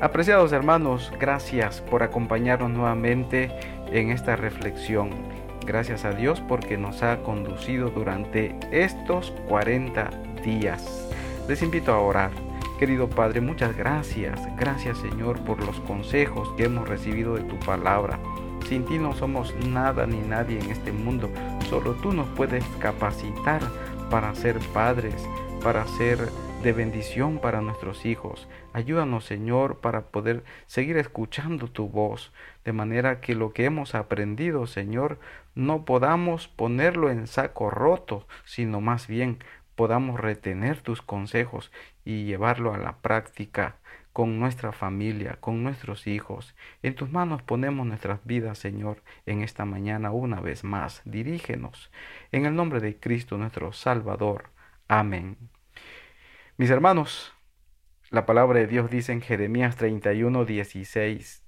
Apreciados hermanos, gracias por acompañarnos nuevamente en esta reflexión. Gracias a Dios porque nos ha conducido durante estos 40 días. Les invito a orar. Querido Padre, muchas gracias. Gracias Señor por los consejos que hemos recibido de tu palabra. Sin ti no somos nada ni nadie en este mundo. Solo tú nos puedes capacitar para ser padres, para ser de bendición para nuestros hijos. Ayúdanos, Señor, para poder seguir escuchando tu voz, de manera que lo que hemos aprendido, Señor, no podamos ponerlo en saco roto, sino más bien podamos retener tus consejos y llevarlo a la práctica con nuestra familia, con nuestros hijos. En tus manos ponemos nuestras vidas, Señor, en esta mañana una vez más. Dirígenos. En el nombre de Cristo nuestro Salvador. Amén. Mis hermanos, la palabra de Dios dice en Jeremías 31, 16,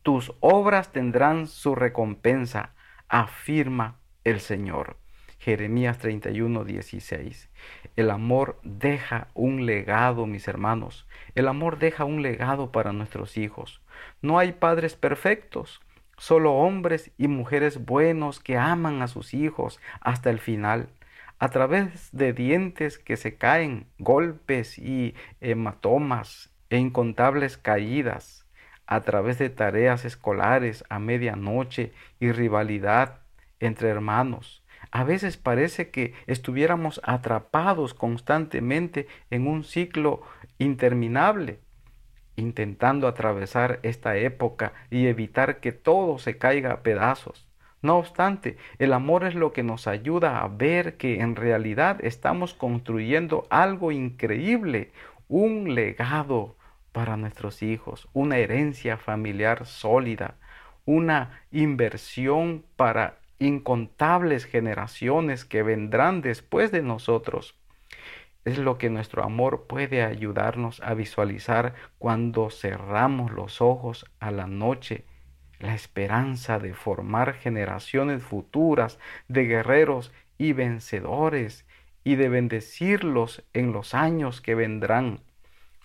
tus obras tendrán su recompensa, afirma el Señor. Jeremías 31, 16. El amor deja un legado, mis hermanos. El amor deja un legado para nuestros hijos. No hay padres perfectos, solo hombres y mujeres buenos que aman a sus hijos hasta el final a través de dientes que se caen, golpes y hematomas e incontables caídas, a través de tareas escolares a medianoche y rivalidad entre hermanos. A veces parece que estuviéramos atrapados constantemente en un ciclo interminable, intentando atravesar esta época y evitar que todo se caiga a pedazos. No obstante, el amor es lo que nos ayuda a ver que en realidad estamos construyendo algo increíble, un legado para nuestros hijos, una herencia familiar sólida, una inversión para incontables generaciones que vendrán después de nosotros. Es lo que nuestro amor puede ayudarnos a visualizar cuando cerramos los ojos a la noche la esperanza de formar generaciones futuras de guerreros y vencedores y de bendecirlos en los años que vendrán.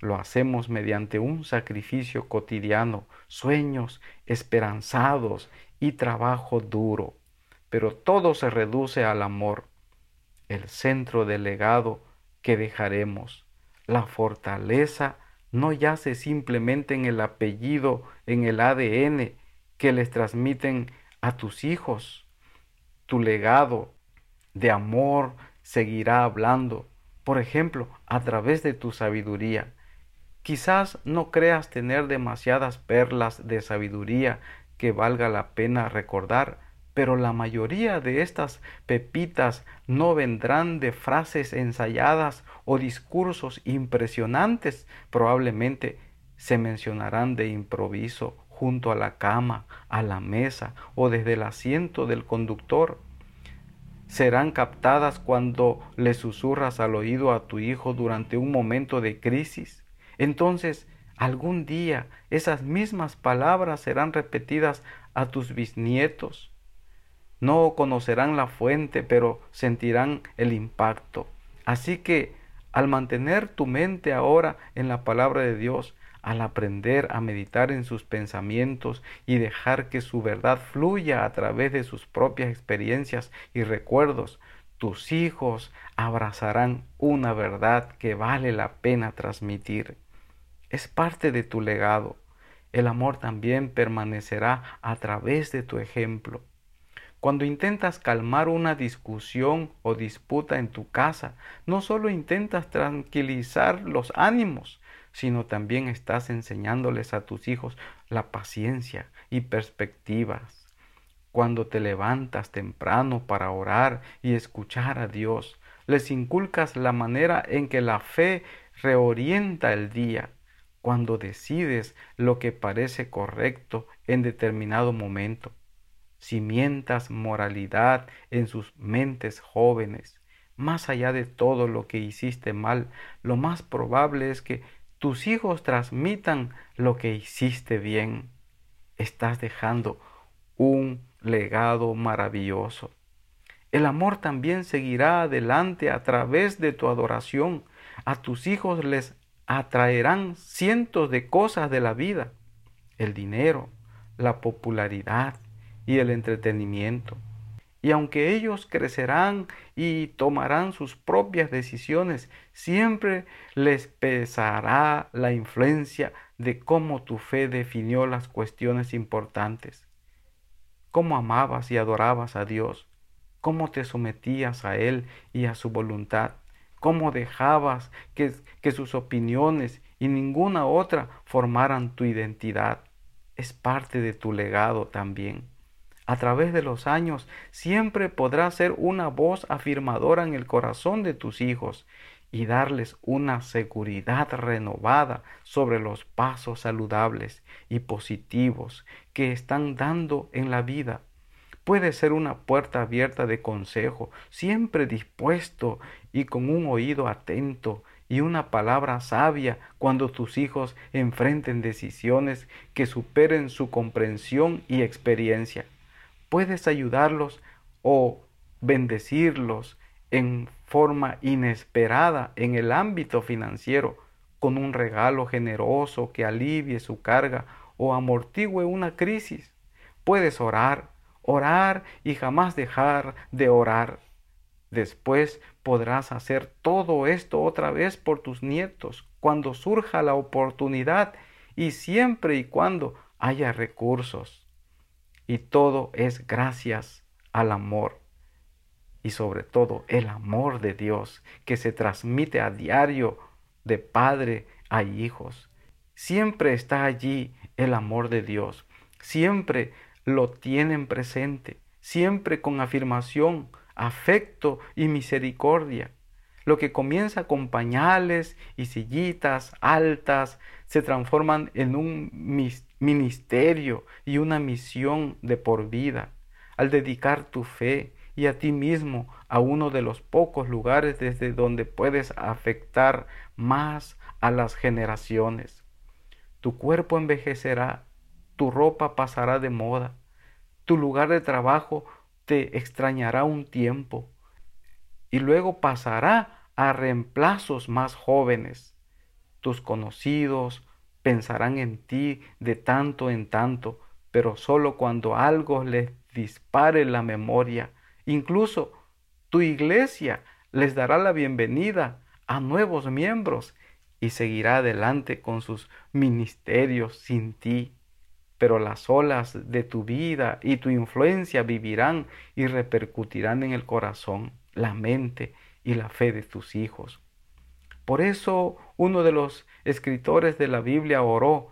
Lo hacemos mediante un sacrificio cotidiano, sueños esperanzados y trabajo duro. Pero todo se reduce al amor, el centro del legado que dejaremos. La fortaleza no yace simplemente en el apellido, en el ADN, que les transmiten a tus hijos. Tu legado de amor seguirá hablando, por ejemplo, a través de tu sabiduría. Quizás no creas tener demasiadas perlas de sabiduría que valga la pena recordar, pero la mayoría de estas pepitas no vendrán de frases ensayadas o discursos impresionantes, probablemente se mencionarán de improviso junto a la cama, a la mesa o desde el asiento del conductor. Serán captadas cuando le susurras al oído a tu hijo durante un momento de crisis. Entonces, algún día esas mismas palabras serán repetidas a tus bisnietos. No conocerán la fuente, pero sentirán el impacto. Así que, al mantener tu mente ahora en la palabra de Dios, al aprender a meditar en sus pensamientos y dejar que su verdad fluya a través de sus propias experiencias y recuerdos, tus hijos abrazarán una verdad que vale la pena transmitir. Es parte de tu legado. El amor también permanecerá a través de tu ejemplo. Cuando intentas calmar una discusión o disputa en tu casa, no solo intentas tranquilizar los ánimos, sino también estás enseñándoles a tus hijos la paciencia y perspectivas. Cuando te levantas temprano para orar y escuchar a Dios, les inculcas la manera en que la fe reorienta el día. Cuando decides lo que parece correcto en determinado momento, cimientas moralidad en sus mentes jóvenes. Más allá de todo lo que hiciste mal, lo más probable es que tus hijos transmitan lo que hiciste bien, estás dejando un legado maravilloso. El amor también seguirá adelante a través de tu adoración. A tus hijos les atraerán cientos de cosas de la vida, el dinero, la popularidad y el entretenimiento. Y aunque ellos crecerán y tomarán sus propias decisiones, siempre les pesará la influencia de cómo tu fe definió las cuestiones importantes, cómo amabas y adorabas a Dios, cómo te sometías a Él y a su voluntad, cómo dejabas que, que sus opiniones y ninguna otra formaran tu identidad. Es parte de tu legado también a través de los años, siempre podrás ser una voz afirmadora en el corazón de tus hijos y darles una seguridad renovada sobre los pasos saludables y positivos que están dando en la vida. Puede ser una puerta abierta de consejo, siempre dispuesto y con un oído atento y una palabra sabia cuando tus hijos enfrenten decisiones que superen su comprensión y experiencia puedes ayudarlos o bendecirlos en forma inesperada en el ámbito financiero con un regalo generoso que alivie su carga o amortigüe una crisis. Puedes orar, orar y jamás dejar de orar. Después podrás hacer todo esto otra vez por tus nietos cuando surja la oportunidad y siempre y cuando haya recursos. Y todo es gracias al amor y sobre todo el amor de Dios que se transmite a diario de padre a hijos. Siempre está allí el amor de Dios. Siempre lo tienen presente. Siempre con afirmación, afecto y misericordia. Lo que comienza con pañales y sillitas altas se transforman en un ministerio y una misión de por vida. Al dedicar tu fe y a ti mismo a uno de los pocos lugares desde donde puedes afectar más a las generaciones. Tu cuerpo envejecerá, tu ropa pasará de moda, tu lugar de trabajo te extrañará un tiempo y luego pasará a reemplazos más jóvenes. Tus conocidos pensarán en ti de tanto en tanto, pero solo cuando algo les dispare la memoria. Incluso tu iglesia les dará la bienvenida a nuevos miembros y seguirá adelante con sus ministerios sin ti. Pero las olas de tu vida y tu influencia vivirán y repercutirán en el corazón, la mente y la fe de tus hijos. Por eso uno de los escritores de la Biblia oró,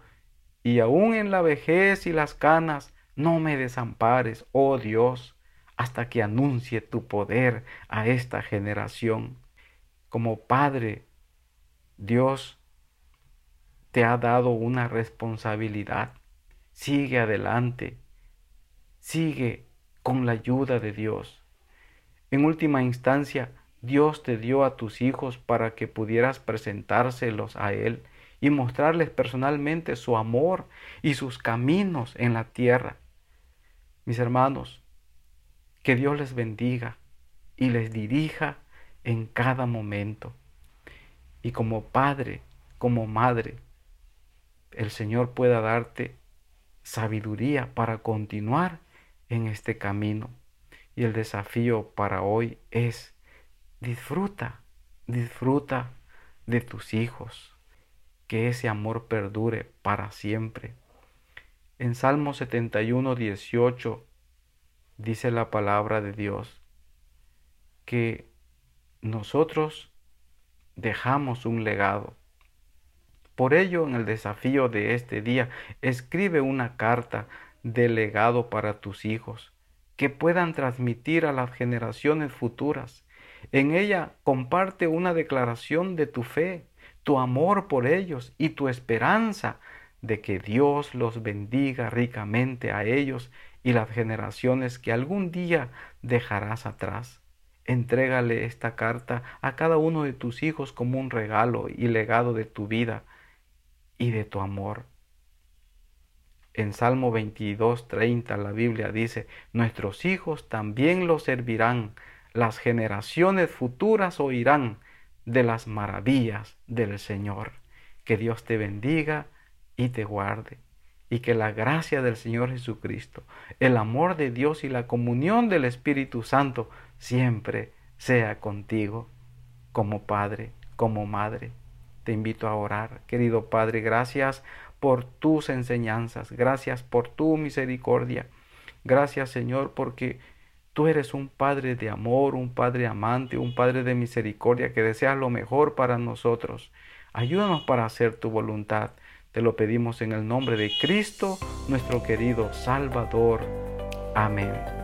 y aún en la vejez y las canas, no me desampares, oh Dios, hasta que anuncie tu poder a esta generación. Como Padre, Dios te ha dado una responsabilidad. Sigue adelante, sigue con la ayuda de Dios. En última instancia, Dios te dio a tus hijos para que pudieras presentárselos a Él y mostrarles personalmente su amor y sus caminos en la tierra. Mis hermanos, que Dios les bendiga y les dirija en cada momento. Y como padre, como madre, el Señor pueda darte sabiduría para continuar en este camino. Y el desafío para hoy es Disfruta, disfruta de tus hijos, que ese amor perdure para siempre. En Salmo 71, 18 dice la palabra de Dios que nosotros dejamos un legado. Por ello, en el desafío de este día, escribe una carta de legado para tus hijos, que puedan transmitir a las generaciones futuras en ella comparte una declaración de tu fe, tu amor por ellos y tu esperanza de que Dios los bendiga ricamente a ellos y las generaciones que algún día dejarás atrás. Entrégale esta carta a cada uno de tus hijos como un regalo y legado de tu vida y de tu amor. En Salmo 22, 30 la Biblia dice, nuestros hijos también los servirán las generaciones futuras oirán de las maravillas del Señor. Que Dios te bendiga y te guarde. Y que la gracia del Señor Jesucristo, el amor de Dios y la comunión del Espíritu Santo siempre sea contigo como Padre, como Madre. Te invito a orar. Querido Padre, gracias por tus enseñanzas. Gracias por tu misericordia. Gracias Señor porque tú eres un Padre de amor, un Padre amante, un Padre de misericordia que deseas lo mejor para nosotros. Ayúdanos para hacer tu voluntad. Te lo pedimos en el nombre de Cristo, nuestro querido Salvador. Amén.